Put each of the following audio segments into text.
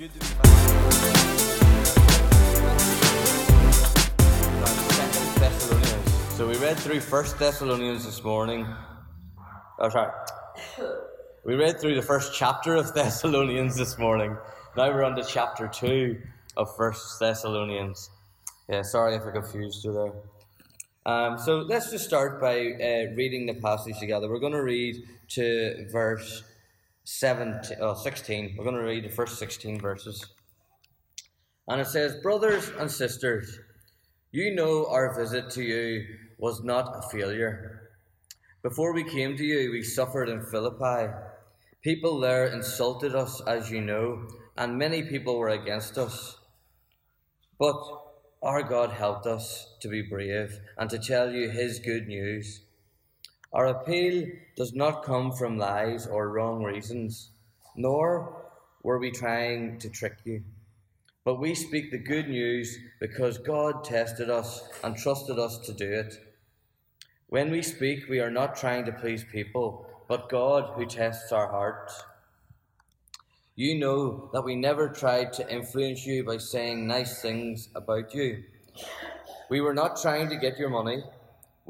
good to be back. So we read through First Thessalonians this morning. Oh, sorry. We read through the first chapter of Thessalonians this morning. Now we're on to chapter two of First Thessalonians. Yeah, sorry if I confused you there. Um, so let's just start by uh, reading the passage together. We're going to read to verse 17, oh, uh, 16. We're going to read the first 16 verses. And it says, Brothers and sisters, you know our visit to you was not a failure. Before we came to you, we suffered in Philippi. People there insulted us, as you know, and many people were against us. But our God helped us to be brave and to tell you His good news. Our appeal does not come from lies or wrong reasons, nor were we trying to trick you. But we speak the good news because God tested us and trusted us to do it. When we speak, we are not trying to please people, but God who tests our hearts. You know that we never tried to influence you by saying nice things about you. We were not trying to get your money.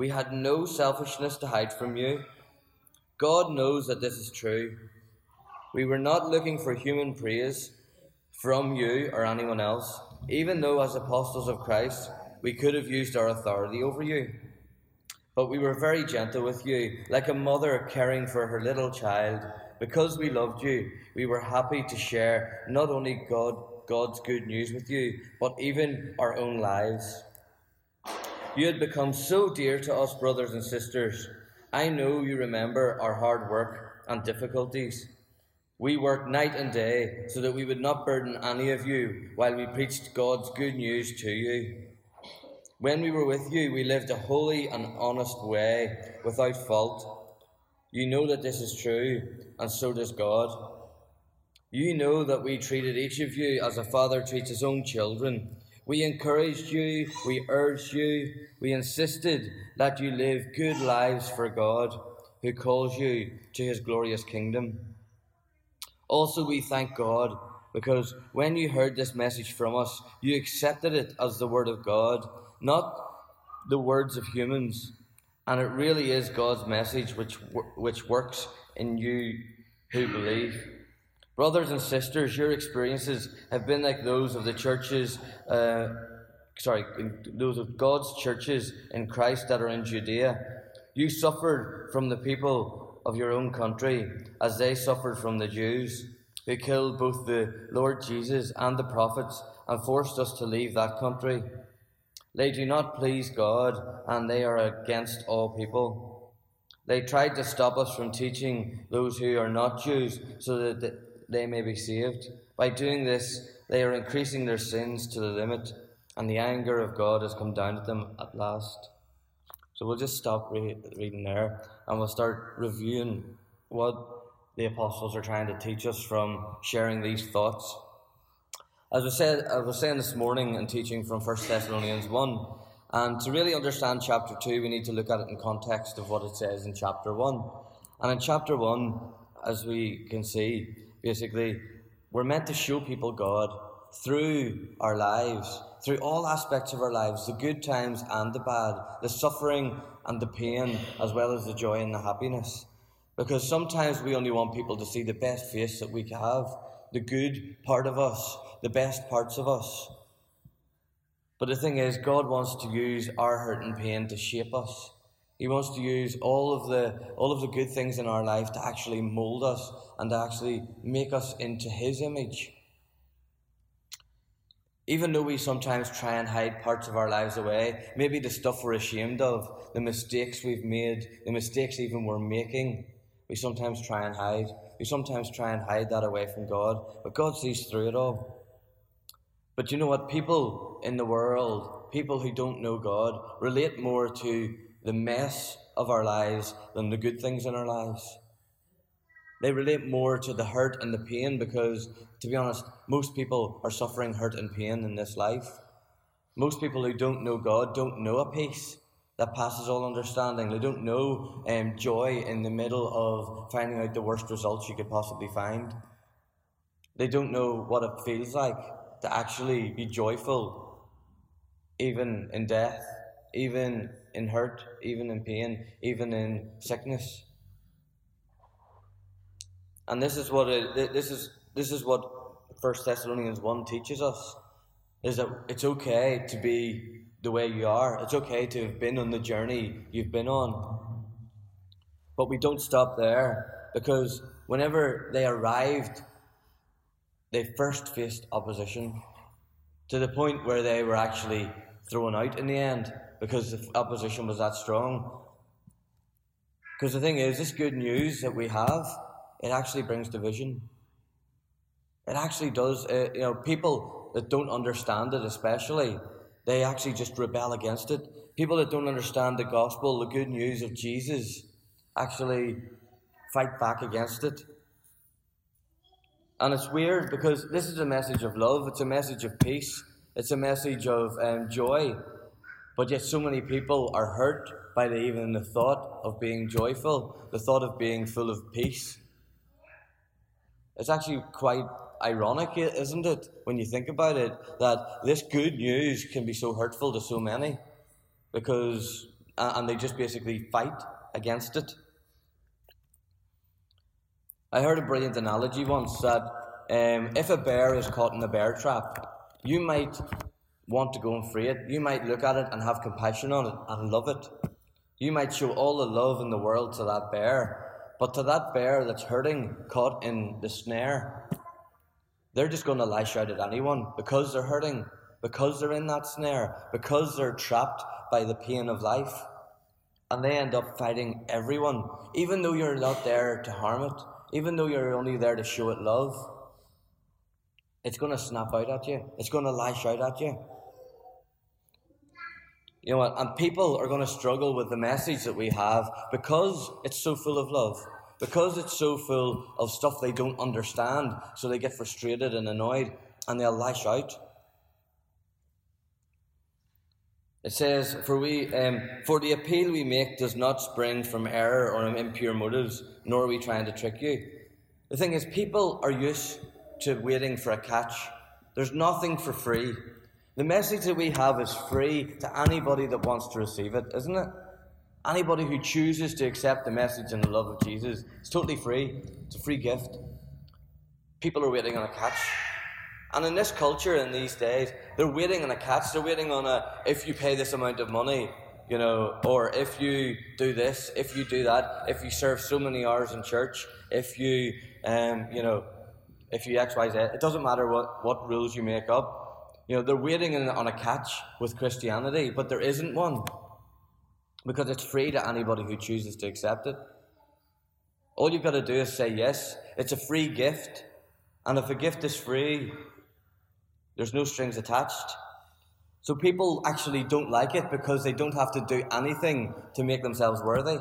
We had no selfishness to hide from you. God knows that this is true. We were not looking for human praise from you or anyone else, even though, as apostles of Christ, we could have used our authority over you. But we were very gentle with you, like a mother caring for her little child. Because we loved you, we were happy to share not only God, God's good news with you, but even our own lives. You had become so dear to us, brothers and sisters. I know you remember our hard work and difficulties. We worked night and day so that we would not burden any of you while we preached God's good news to you. When we were with you, we lived a holy and honest way without fault. You know that this is true, and so does God. You know that we treated each of you as a father treats his own children. We encouraged you, we urged you, we insisted that you live good lives for God, who calls you to his glorious kingdom. Also, we thank God because when you heard this message from us, you accepted it as the word of God, not the words of humans. And it really is God's message which, which works in you who believe. Brothers and sisters, your experiences have been like those of the churches, uh, sorry, those of God's churches in Christ that are in Judea. You suffered from the people of your own country as they suffered from the Jews, who killed both the Lord Jesus and the prophets and forced us to leave that country. They do not please God and they are against all people. They tried to stop us from teaching those who are not Jews so that they may be saved. By doing this, they are increasing their sins to the limit, and the anger of God has come down to them at last. So we'll just stop re- reading there, and we'll start reviewing what the apostles are trying to teach us from sharing these thoughts. As I said, I was saying this morning in teaching from 1 Thessalonians 1, and to really understand chapter 2, we need to look at it in context of what it says in chapter 1. And in chapter 1, as we can see, basically, we're meant to show people God through our lives, through all aspects of our lives, the good times and the bad, the suffering and the pain, as well as the joy and the happiness. Because sometimes we only want people to see the best face that we have, the good part of us, the best parts of us. But the thing is, God wants to use our hurt and pain to shape us. He wants to use all of the all of the good things in our life to actually mold us and to actually make us into his image. Even though we sometimes try and hide parts of our lives away, maybe the stuff we're ashamed of, the mistakes we've made, the mistakes even we're making, we sometimes try and hide. We sometimes try and hide that away from God, but God sees through it all. But you know what? People in the world, people who don't know God, relate more to the mess of our lives than the good things in our lives. They relate more to the hurt and the pain because, to be honest, most people are suffering hurt and pain in this life. Most people who don't know God don't know a peace that passes all understanding. They don't know um, joy in the middle of finding out the worst results you could possibly find. They don't know what it feels like to actually be joyful, even in death, even in hurt, even in pain, even in sickness. And this is what it, this is this is what First Thessalonians one teaches us is that it's okay to be the way you are. It's okay to have been on the journey you've been on. But we don't stop there because whenever they arrived, they first faced opposition to the point where they were actually thrown out in the end because the opposition was that strong. Because the thing is, this good news that we have, it actually brings division. It actually does. Uh, you know, people that don't understand it, especially, they actually just rebel against it. People that don't understand the gospel, the good news of Jesus, actually fight back against it. And it's weird because this is a message of love, it's a message of peace, it's a message of um, joy. But yet, so many people are hurt by the, even the thought of being joyful, the thought of being full of peace. It's actually quite ironic, isn't it, when you think about it, that this good news can be so hurtful to so many because, and they just basically fight against it. I heard a brilliant analogy once that um, if a bear is caught in a bear trap, you might want to go and free it. You might look at it and have compassion on it and love it. You might show all the love in the world to that bear. But to that bear that's hurting, caught in the snare, they're just going to lash out at anyone because they're hurting, because they're in that snare, because they're trapped by the pain of life. And they end up fighting everyone, even though you're not there to harm it, even though you're only there to show it love. It's going to snap out at you, it's going to lash out at you. You know what? And people are going to struggle with the message that we have because it's so full of love because it's so full of stuff they don't understand, so they get frustrated and annoyed and they'll lash out. It says, "For we, um, for the appeal we make does not spring from error or impure motives, nor are we trying to trick you." The thing is, people are used to waiting for a catch. There's nothing for free. The message that we have is free to anybody that wants to receive it, isn't it? Anybody who chooses to accept the message and the love of Jesus, it's totally free. It's a free gift. People are waiting on a catch. And in this culture, in these days, they're waiting on a catch. They're waiting on a, if you pay this amount of money, you know, or if you do this, if you do that, if you serve so many hours in church, if you, um, you know, if you X, Y, Z, it doesn't matter what, what rules you make up. You know, they're waiting on a catch with Christianity, but there isn't one because it's free to anybody who chooses to accept it. All you've got to do is say yes. It's a free gift. And if a gift is free, there's no strings attached. So people actually don't like it because they don't have to do anything to make themselves worthy.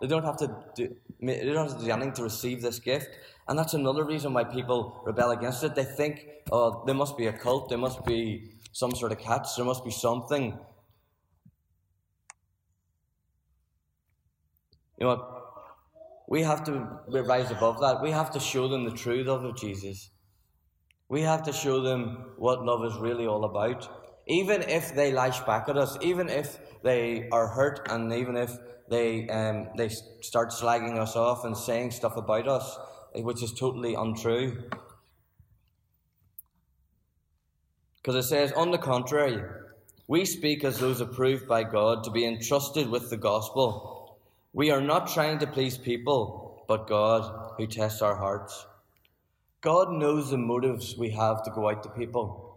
They don't have to do, they don't have to do anything to receive this gift. And that's another reason why people rebel against it. They think, oh, there must be a cult, there must be some sort of catch, there must be something You know? We have to rise above that. We have to show them the true love of Jesus. We have to show them what love is really all about. Even if they lash back at us, even if they are hurt, and even if they um, they start slagging us off and saying stuff about us, which is totally untrue. Because it says, on the contrary, we speak as those approved by God to be entrusted with the gospel. We are not trying to please people, but God who tests our hearts. God knows the motives we have to go out to people.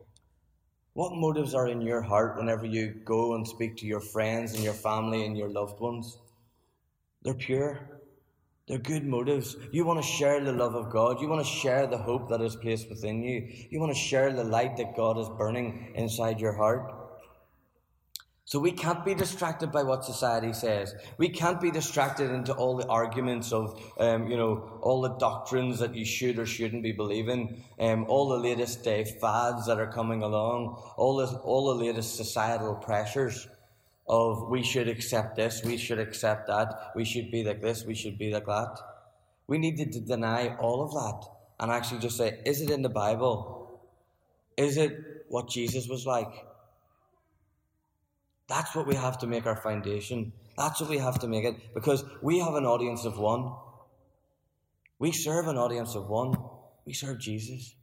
What motives are in your heart whenever you go and speak to your friends and your family and your loved ones? They're pure. They're good motives. You want to share the love of God. You want to share the hope that is placed within you. You want to share the light that God is burning inside your heart. So we can't be distracted by what society says. We can't be distracted into all the arguments of, um, you know, all the doctrines that you should or shouldn't be believing, um, all the latest day fads that are coming along, all the, all the latest societal pressures of we should accept this, we should accept that, we should be like this, we should be like that. We need to deny all of that and actually just say, is it in the Bible? Is it what Jesus was like? That's what we have to make our foundation. That's what we have to make it because we have an audience of one. We serve an audience of one. We serve Jesus.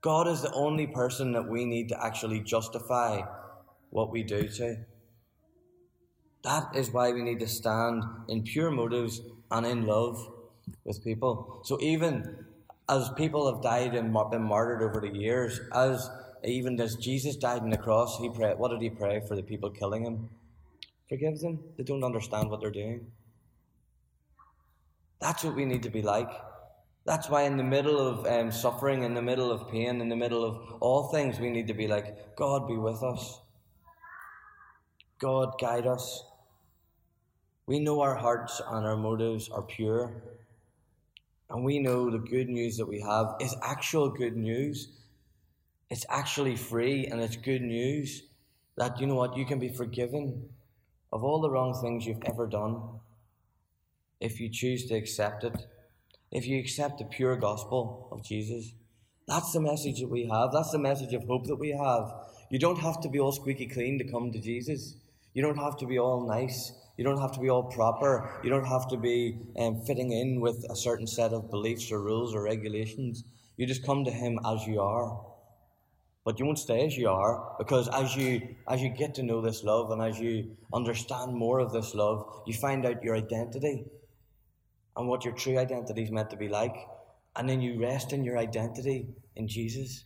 God is the only person that we need to actually justify what we do to. That is why we need to stand in pure motives and in love with people. So even as people have died and been martyred over the years, as even as Jesus died on the cross, he prayed. What did he pray for the people killing him? Forgive them. They don't understand what they're doing. That's what we need to be like. That's why, in the middle of um, suffering, in the middle of pain, in the middle of all things, we need to be like, God be with us. God guide us. We know our hearts and our motives are pure. And we know the good news that we have is actual good news. It's actually free and it's good news that, you know what, you can be forgiven of all the wrong things you've ever done if you choose to accept it. If you accept the pure gospel of Jesus. That's the message that we have. That's the message of hope that we have. You don't have to be all squeaky clean to come to Jesus. You don't have to be all nice. You don't have to be all proper. You don't have to be um, fitting in with a certain set of beliefs or rules or regulations. You just come to Him as you are. But you won't stay as you are because as you as you get to know this love and as you understand more of this love, you find out your identity and what your true identity is meant to be like, and then you rest in your identity in Jesus.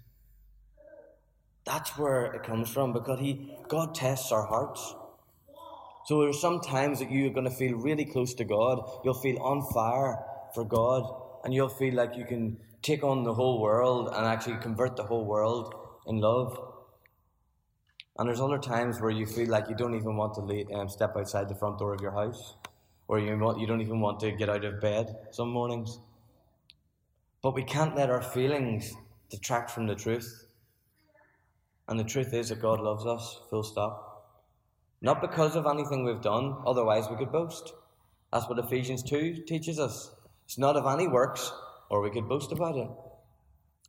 That's where it comes from because He God tests our hearts. So there are some times that you're going to feel really close to God. You'll feel on fire for God, and you'll feel like you can take on the whole world and actually convert the whole world in love. And there's other times where you feel like you don't even want to lay, um, step outside the front door of your house, or you, want, you don't even want to get out of bed some mornings. But we can't let our feelings detract from the truth. And the truth is that God loves us, full stop. Not because of anything we've done, otherwise we could boast. That's what Ephesians 2 teaches us. It's not of any works, or we could boast about it.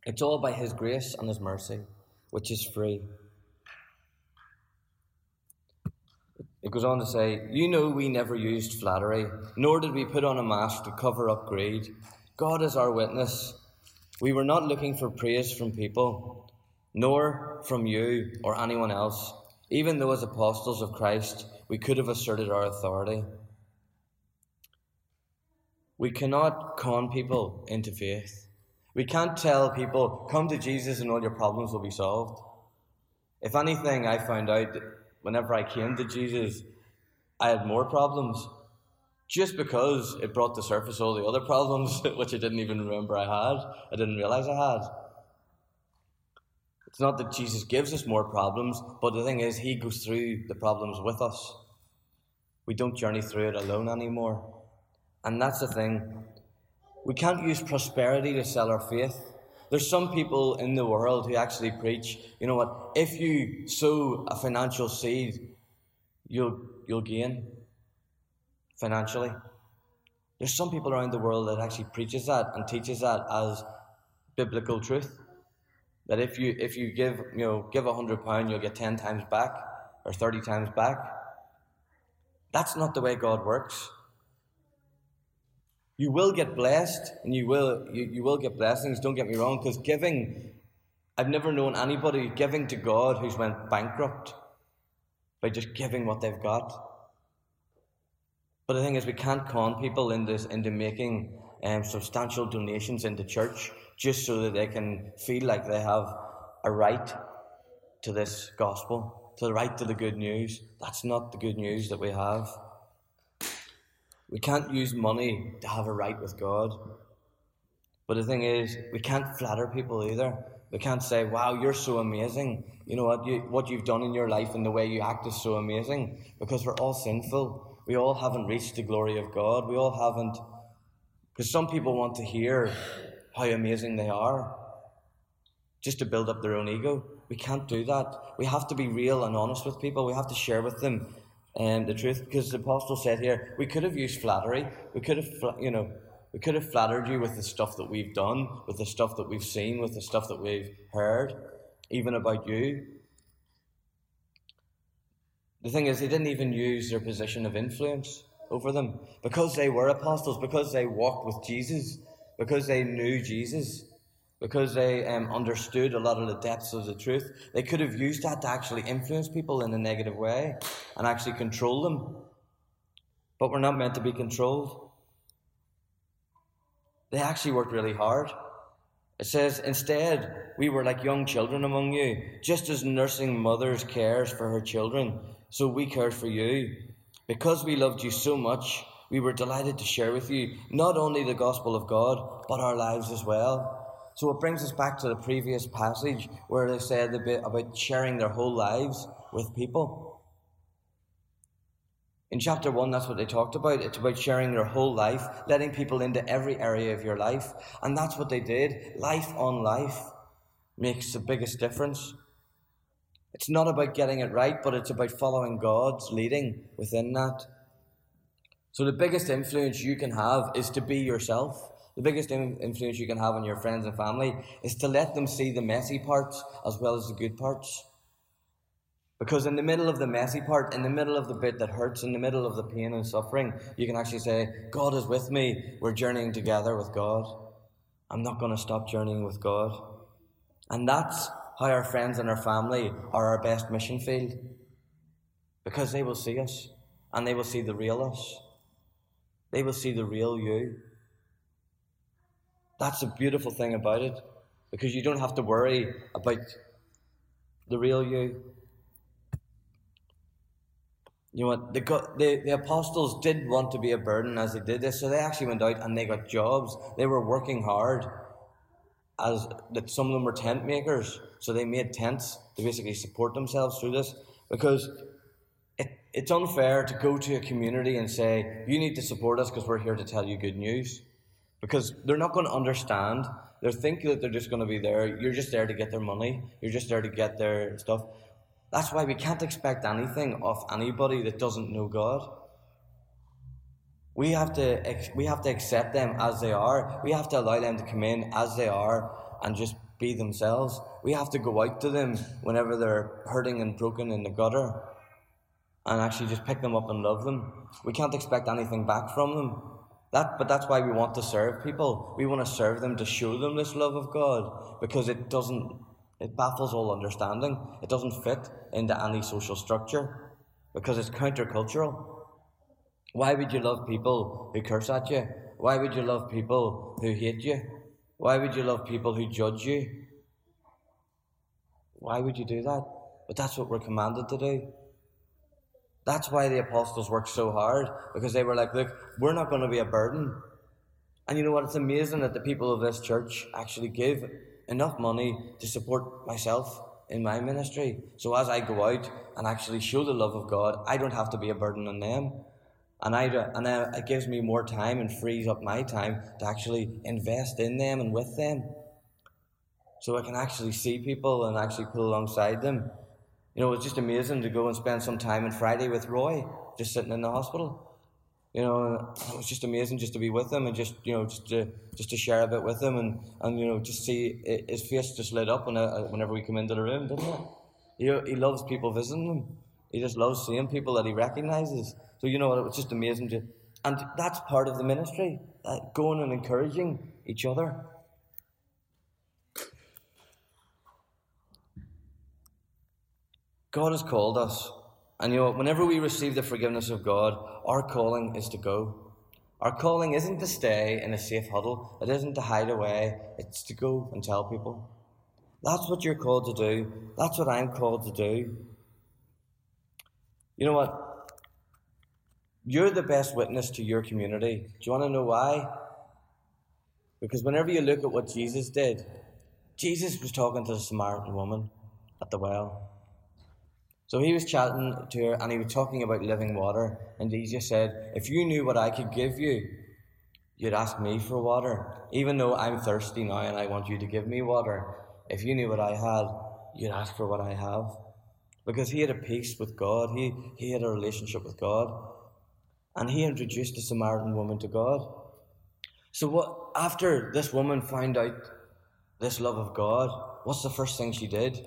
It's all by His grace and His mercy, which is free. It goes on to say, You know, we never used flattery, nor did we put on a mask to cover up greed. God is our witness. We were not looking for praise from people, nor from you or anyone else. Even though, as apostles of Christ, we could have asserted our authority, we cannot con people into faith. We can't tell people, come to Jesus and all your problems will be solved. If anything, I found out that whenever I came to Jesus, I had more problems just because it brought to surface all the other problems which I didn't even remember I had, I didn't realize I had. It's not that Jesus gives us more problems, but the thing is, He goes through the problems with us. We don't journey through it alone anymore. And that's the thing. We can't use prosperity to sell our faith. There's some people in the world who actually preach, you know what, if you sow a financial seed, you'll, you'll gain financially. There's some people around the world that actually preaches that and teaches that as biblical truth. That if you if you give you know give a hundred pound, you'll get ten times back or thirty times back. That's not the way God works. You will get blessed, and you will you, you will get blessings. Don't get me wrong, because giving, I've never known anybody giving to God who's went bankrupt by just giving what they've got. But the thing is, we can't con people into into making um, substantial donations into church just so that they can feel like they have a right to this gospel, to the right to the good news. That's not the good news that we have. We can't use money to have a right with God. But the thing is, we can't flatter people either. We can't say, wow, you're so amazing. You know what, you, what you've done in your life and the way you act is so amazing. Because we're all sinful. We all haven't reached the glory of God. We all haven't. Because some people want to hear how amazing they are just to build up their own ego. We can't do that. We have to be real and honest with people. We have to share with them um, the truth because the apostle said here we could have used flattery. We could have, you know, We could have flattered you with the stuff that we've done, with the stuff that we've seen, with the stuff that we've heard, even about you. The thing is, they didn't even use their position of influence over them because they were apostles, because they walked with Jesus, because they knew Jesus, because they um, understood a lot of the depths of the truth. They could have used that to actually influence people in a negative way and actually control them. But we're not meant to be controlled. They actually worked really hard. It says, Instead, we were like young children among you, just as nursing mothers cares for her children, so we cared for you. Because we loved you so much, we were delighted to share with you not only the gospel of God, but our lives as well. So it brings us back to the previous passage where they said a bit about sharing their whole lives with people. In chapter 1, that's what they talked about. It's about sharing your whole life, letting people into every area of your life. And that's what they did. Life on life makes the biggest difference. It's not about getting it right, but it's about following God's leading within that. So, the biggest influence you can have is to be yourself. The biggest influence you can have on your friends and family is to let them see the messy parts as well as the good parts. Because in the middle of the messy part, in the middle of the bit that hurts, in the middle of the pain and suffering, you can actually say, God is with me. We're journeying together with God. I'm not going to stop journeying with God. And that's how our friends and our family are our best mission field. Because they will see us and they will see the real us. They will see the real you. That's the beautiful thing about it. Because you don't have to worry about the real you. You know what? The, the, the apostles did want to be a burden as they did this, so they actually went out and they got jobs. They were working hard. As that some of them were tent makers, so they made tents to basically support themselves through this. Because it, it's unfair to go to a community and say, You need to support us because we're here to tell you good news. Because they're not going to understand. They're thinking that they're just going to be there. You're just there to get their money, you're just there to get their stuff. That's why we can't expect anything of anybody that doesn't know God. We have to we have to accept them as they are. We have to allow them to come in as they are and just be themselves. We have to go out to them whenever they're hurting and broken in the gutter and actually just pick them up and love them. We can't expect anything back from them. That, but that's why we want to serve people. We want to serve them to show them this love of God because it doesn't it baffles all understanding. It doesn't fit into any social structure because it's countercultural. Why would you love people who curse at you? Why would you love people who hate you? Why would you love people who judge you? Why would you do that? But that's what we're commanded to do. That's why the apostles worked so hard because they were like, look, we're not going to be a burden. And you know what? It's amazing that the people of this church actually give enough money to support myself in my ministry. So as I go out and actually show the love of God, I don't have to be a burden on them. And, I, and it gives me more time and frees up my time to actually invest in them and with them. So I can actually see people and actually pull alongside them. You know, it's just amazing to go and spend some time on Friday with Roy, just sitting in the hospital you know, it was just amazing just to be with him and just you know just to just to share a bit with him and and you know just see his face just lit up uh, whenever we come into the room, didn't it? He he loves people visiting him. He just loves seeing people that he recognizes. So you know, it was just amazing to, and that's part of the ministry, uh, going and encouraging each other. God has called us and you know, whenever we receive the forgiveness of God, our calling is to go. Our calling isn't to stay in a safe huddle, it isn't to hide away, it's to go and tell people. That's what you're called to do. That's what I'm called to do. You know what? You're the best witness to your community. Do you want to know why? Because whenever you look at what Jesus did, Jesus was talking to the Samaritan woman at the well. So he was chatting to her and he was talking about living water. And he just said, If you knew what I could give you, you'd ask me for water. Even though I'm thirsty now and I want you to give me water, if you knew what I had, you'd ask for what I have. Because he had a peace with God, he, he had a relationship with God. And he introduced the Samaritan woman to God. So what after this woman found out this love of God, what's the first thing she did?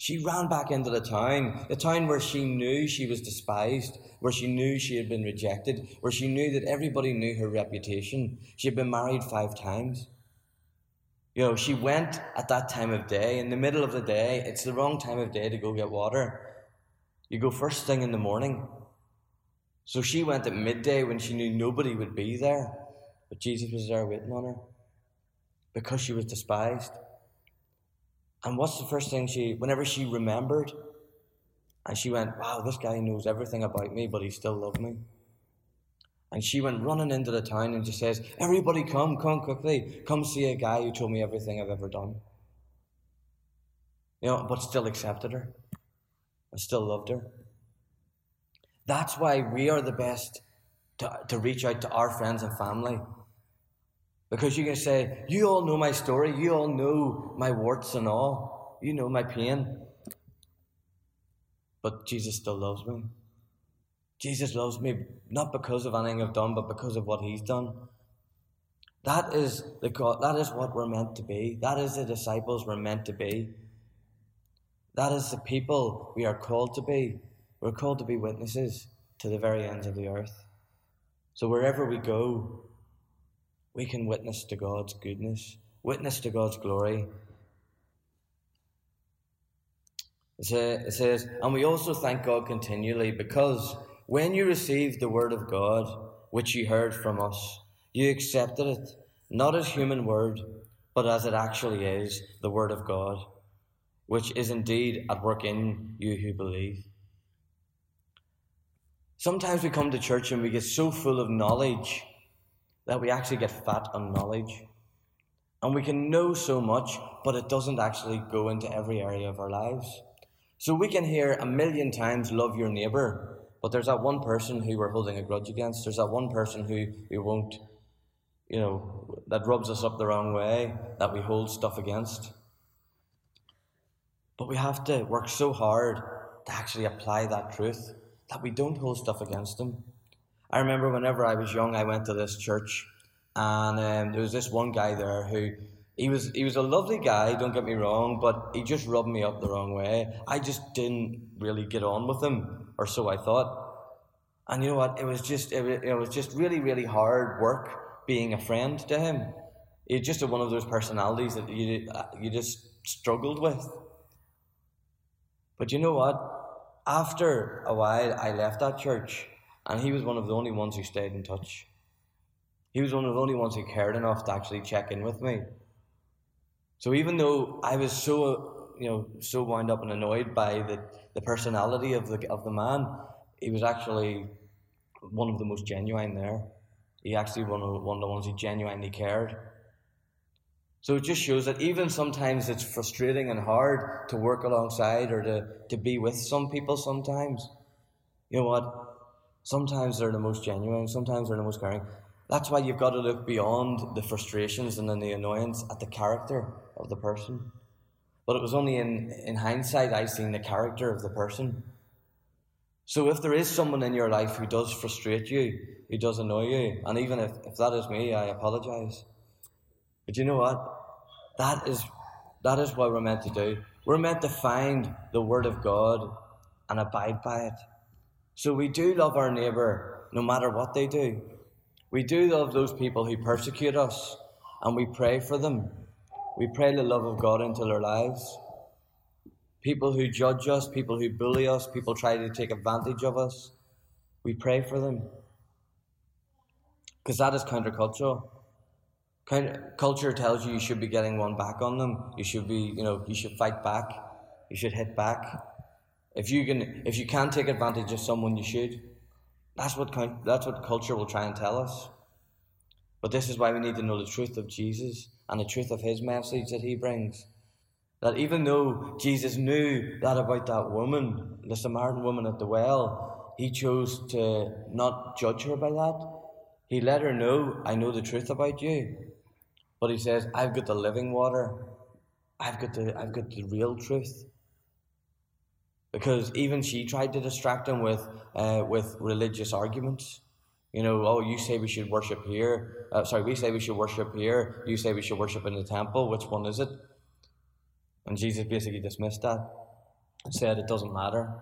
She ran back into the town, the town where she knew she was despised, where she knew she had been rejected, where she knew that everybody knew her reputation. She had been married five times. You know, she went at that time of day, in the middle of the day. It's the wrong time of day to go get water. You go first thing in the morning. So she went at midday when she knew nobody would be there, but Jesus was there waiting on her because she was despised. And what's the first thing she, whenever she remembered, and she went, Wow, this guy knows everything about me, but he still loved me. And she went running into the town and just says, Everybody come, come quickly. Come see a guy who told me everything I've ever done. You know, but still accepted her. And still loved her. That's why we are the best to, to reach out to our friends and family because you can say, You all know my story, you all know my warts and all, you know my pain. But Jesus still loves me. Jesus loves me not because of anything I've done, but because of what He's done. That is the God, that is what we're meant to be. That is the disciples we're meant to be. That is the people we are called to be. We're called to be witnesses to the very ends of the earth. So wherever we go, we can witness to God's goodness, witness to God's glory. It says, and we also thank God continually because when you received the word of God, which you heard from us, you accepted it, not as human word, but as it actually is, the word of God, which is indeed at work in you who believe. Sometimes we come to church and we get so full of knowledge that we actually get fat on knowledge. And we can know so much, but it doesn't actually go into every area of our lives. So we can hear a million times, love your neighbour, but there's that one person who we're holding a grudge against. There's that one person who, who won't, you know, that rubs us up the wrong way, that we hold stuff against. But we have to work so hard to actually apply that truth that we don't hold stuff against them. I remember whenever I was young, I went to this church, and um, there was this one guy there who he was he was a lovely guy. Don't get me wrong, but he just rubbed me up the wrong way. I just didn't really get on with him, or so I thought. And you know what? It was just it, it was just really really hard work being a friend to him. It's just one of those personalities that you you just struggled with. But you know what? After a while, I left that church and he was one of the only ones who stayed in touch. He was one of the only ones who cared enough to actually check in with me. So even though I was so, uh, you know, so wound up and annoyed by the, the personality of the of the man, he was actually one of the most genuine there. He actually one of one of the ones who genuinely cared. So it just shows that even sometimes it's frustrating and hard to work alongside or to, to be with some people sometimes. You know what? Sometimes they're the most genuine, sometimes they're the most caring. That's why you've got to look beyond the frustrations and then the annoyance at the character of the person. But it was only in, in hindsight I seen the character of the person. So if there is someone in your life who does frustrate you, who does annoy you, and even if, if that is me, I apologize. But you know what? That is that is what we're meant to do. We're meant to find the word of God and abide by it. So we do love our neighbour no matter what they do. We do love those people who persecute us and we pray for them. We pray the love of God into their lives. People who judge us, people who bully us, people try to take advantage of us, we pray for them. Because that is countercultural. Culture tells you you should be getting one back on them. You should be, you know, you should fight back. You should hit back. If you can, if you can take advantage of someone, you should. That's what that's what culture will try and tell us. But this is why we need to know the truth of Jesus and the truth of His message that He brings. That even though Jesus knew that about that woman, the Samaritan woman at the well, He chose to not judge her by that. He let her know, I know the truth about you. But He says, I've got the living water. I've got the I've got the real truth because even she tried to distract him with, uh, with religious arguments. You know, oh, you say we should worship here. Uh, sorry, we say we should worship here. You say we should worship in the temple. Which one is it? And Jesus basically dismissed that and said it doesn't matter.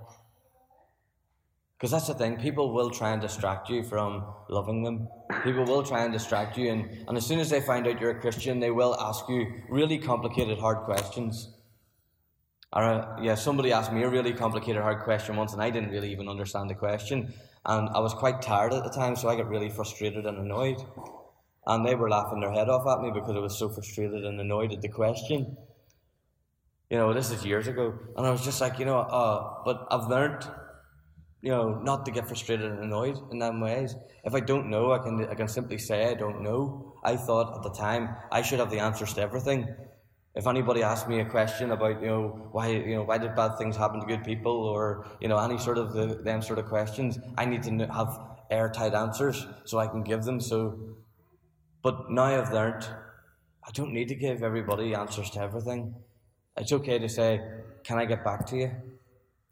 Because that's the thing, people will try and distract you from loving them. People will try and distract you, and, and as soon as they find out you're a Christian, they will ask you really complicated, hard questions. Or, yeah, somebody asked me a really complicated, hard question once, and I didn't really even understand the question. And I was quite tired at the time, so I got really frustrated and annoyed. And they were laughing their head off at me because I was so frustrated and annoyed at the question. You know, this is years ago. And I was just like, you know, uh, but I've learned you know, not to get frustrated and annoyed in that ways. If I don't know, I can I can simply say I don't know. I thought at the time I should have the answers to everything. If anybody asked me a question about you know why you know why did bad things happen to good people or you know any sort of the, them sort of questions, I need to have airtight answers so I can give them. So, but now I've learned I don't need to give everybody answers to everything. It's okay to say, "Can I get back to you?"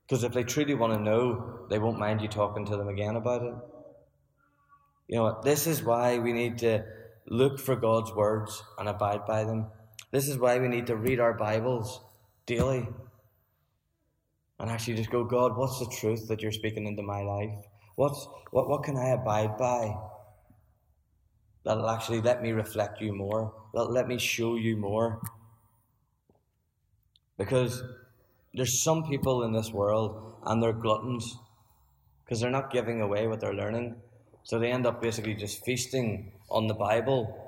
Because if they truly want to know, they won't mind you talking to them again about it. You know, this is why we need to look for God's words and abide by them. This is why we need to read our Bibles daily and actually just go, God, what's the truth that you're speaking into my life? What's, what, what can I abide by? That'll actually let me reflect you more. That'll let me show you more. Because there's some people in this world and they're gluttons because they're not giving away what they're learning. So they end up basically just feasting on the Bible.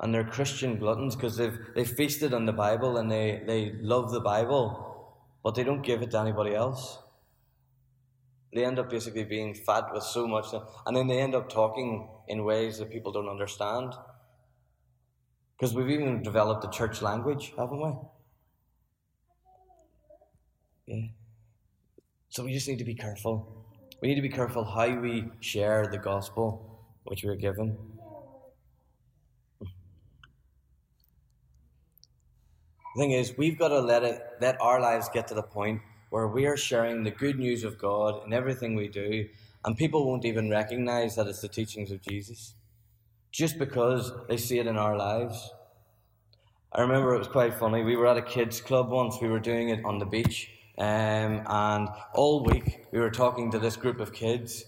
And they're Christian gluttons because they've, they've feasted on the Bible and they, they love the Bible, but they don't give it to anybody else. They end up basically being fat with so much, and then they end up talking in ways that people don't understand. Because we've even developed a church language, haven't we? Yeah. So we just need to be careful. We need to be careful how we share the gospel which we're given. The thing is, we've got to let it let our lives get to the point where we are sharing the good news of God in everything we do, and people won't even recognize that it's the teachings of Jesus, just because they see it in our lives. I remember it was quite funny. We were at a kids' club once. We were doing it on the beach, um, and all week we were talking to this group of kids.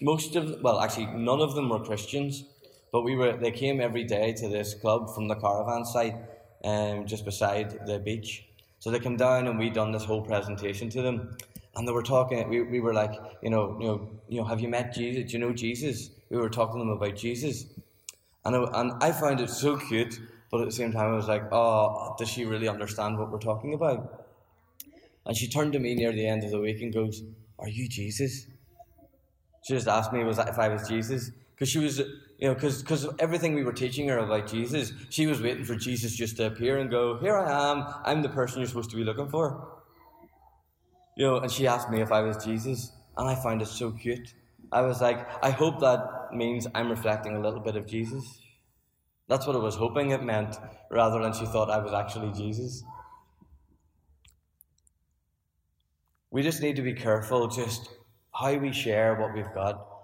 Most of, well, actually, none of them were Christians, but we were. They came every day to this club from the caravan site, um, just beside the beach. So they came down and we done this whole presentation to them, and they were talking. We, we were like, you know, you know, you know, have you met Jesus? Do you know Jesus? We were talking to them about Jesus, and I, and I found it so cute. But at the same time, I was like, oh, does she really understand what we're talking about? And she turned to me near the end of the week and goes, Are you Jesus? She just asked me was if I was Jesus. Because she was, you know, because everything we were teaching her about Jesus, she was waiting for Jesus just to appear and go, Here I am, I'm the person you're supposed to be looking for. You know, and she asked me if I was Jesus, and I found it so cute. I was like, I hope that means I'm reflecting a little bit of Jesus. That's what I was hoping it meant, rather than she thought I was actually Jesus. We just need to be careful just how we share what we've got.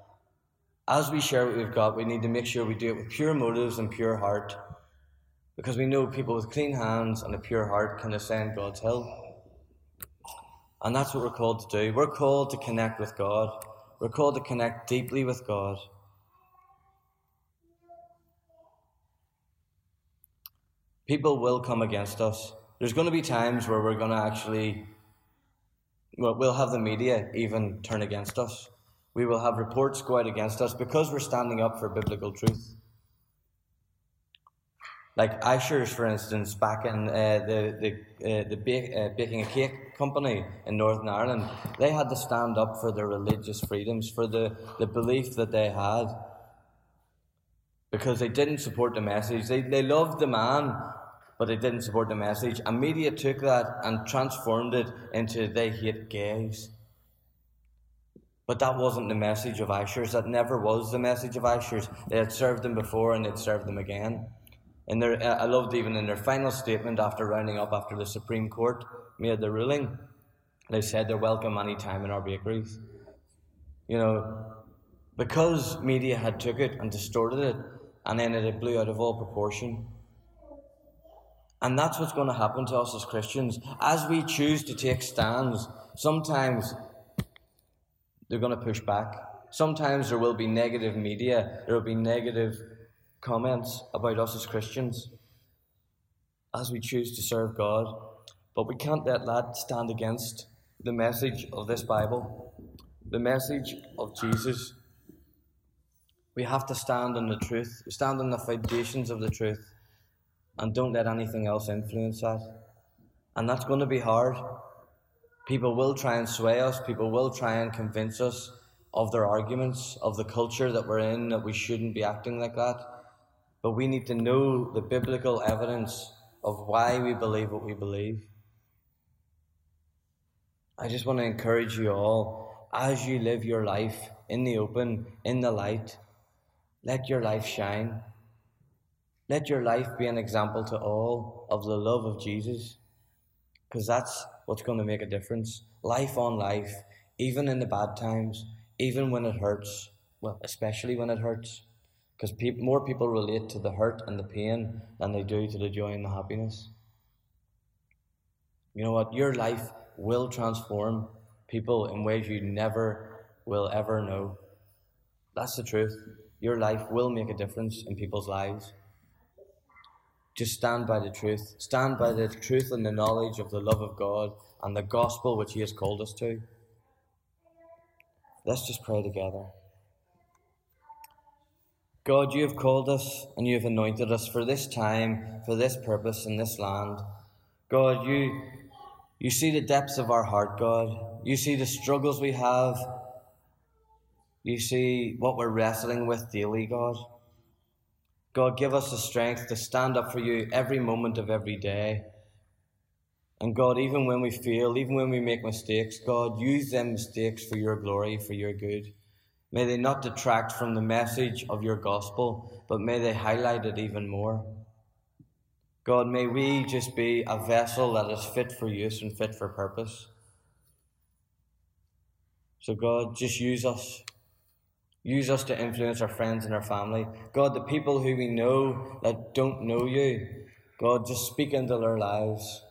As we share what we've got, we need to make sure we do it with pure motives and pure heart. Because we know people with clean hands and a pure heart can ascend God's hill. And that's what we're called to do. We're called to connect with God. We're called to connect deeply with God. People will come against us. There's going to be times where we're going to actually well, we'll have the media even turn against us. We will have reports go out against us because we're standing up for biblical truth. Like Ashers, for instance, back in uh, the the uh, the bake, uh, baking a cake company in Northern Ireland, they had to stand up for their religious freedoms, for the, the belief that they had, because they didn't support the message. They they loved the man, but they didn't support the message. And media took that and transformed it into they hate gays. But that wasn't the message of Ashers. That never was the message of Ashers. They had served them before and they'd served them again. And their, I loved even in their final statement after rounding up after the Supreme Court made the ruling, they said they're welcome any time in our bakeries. You know, because media had took it and distorted it, and then it blew out of all proportion. And that's what's going to happen to us as Christians. As we choose to take stands, sometimes they're going to push back. Sometimes there will be negative media, there will be negative comments about us as Christians as we choose to serve God. But we can't let that stand against the message of this Bible, the message of Jesus. We have to stand on the truth, stand on the foundations of the truth, and don't let anything else influence that. And that's going to be hard. People will try and sway us, people will try and convince us of their arguments, of the culture that we're in, that we shouldn't be acting like that. But we need to know the biblical evidence of why we believe what we believe. I just want to encourage you all as you live your life in the open, in the light, let your life shine. Let your life be an example to all of the love of Jesus, because that's what's going to make a difference. Life on life, even in the bad times, even when it hurts, well, especially when it hurts, because pe- more people relate to the hurt and the pain than they do to the joy and the happiness. You know what? Your life will transform people in ways you never will ever know. That's the truth. Your life will make a difference in people's lives. Just stand by the truth. Stand by the truth and the knowledge of the love of God and the gospel which He has called us to. Let's just pray together. God, you have called us and you have anointed us for this time, for this purpose in this land. God, you, you see the depths of our heart, God. You see the struggles we have. You see what we're wrestling with daily, God. God, give us the strength to stand up for you every moment of every day. And God, even when we fail, even when we make mistakes, God, use them mistakes for your glory, for your good. May they not detract from the message of your gospel, but may they highlight it even more. God, may we just be a vessel that is fit for use and fit for purpose. So, God, just use us. Use us to influence our friends and our family. God, the people who we know that don't know you, God, just speak into their lives.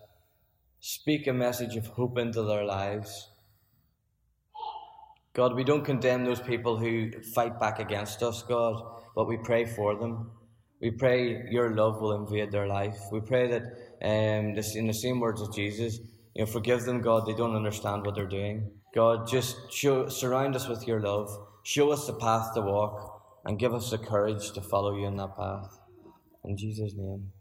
Speak a message of hope into their lives. God, we don't condemn those people who fight back against us, God, but we pray for them. We pray your love will invade their life. We pray that, um, this, in the same words as Jesus, you know, forgive them, God, they don't understand what they're doing. God, just show, surround us with your love. Show us the path to walk and give us the courage to follow you in that path. In Jesus' name.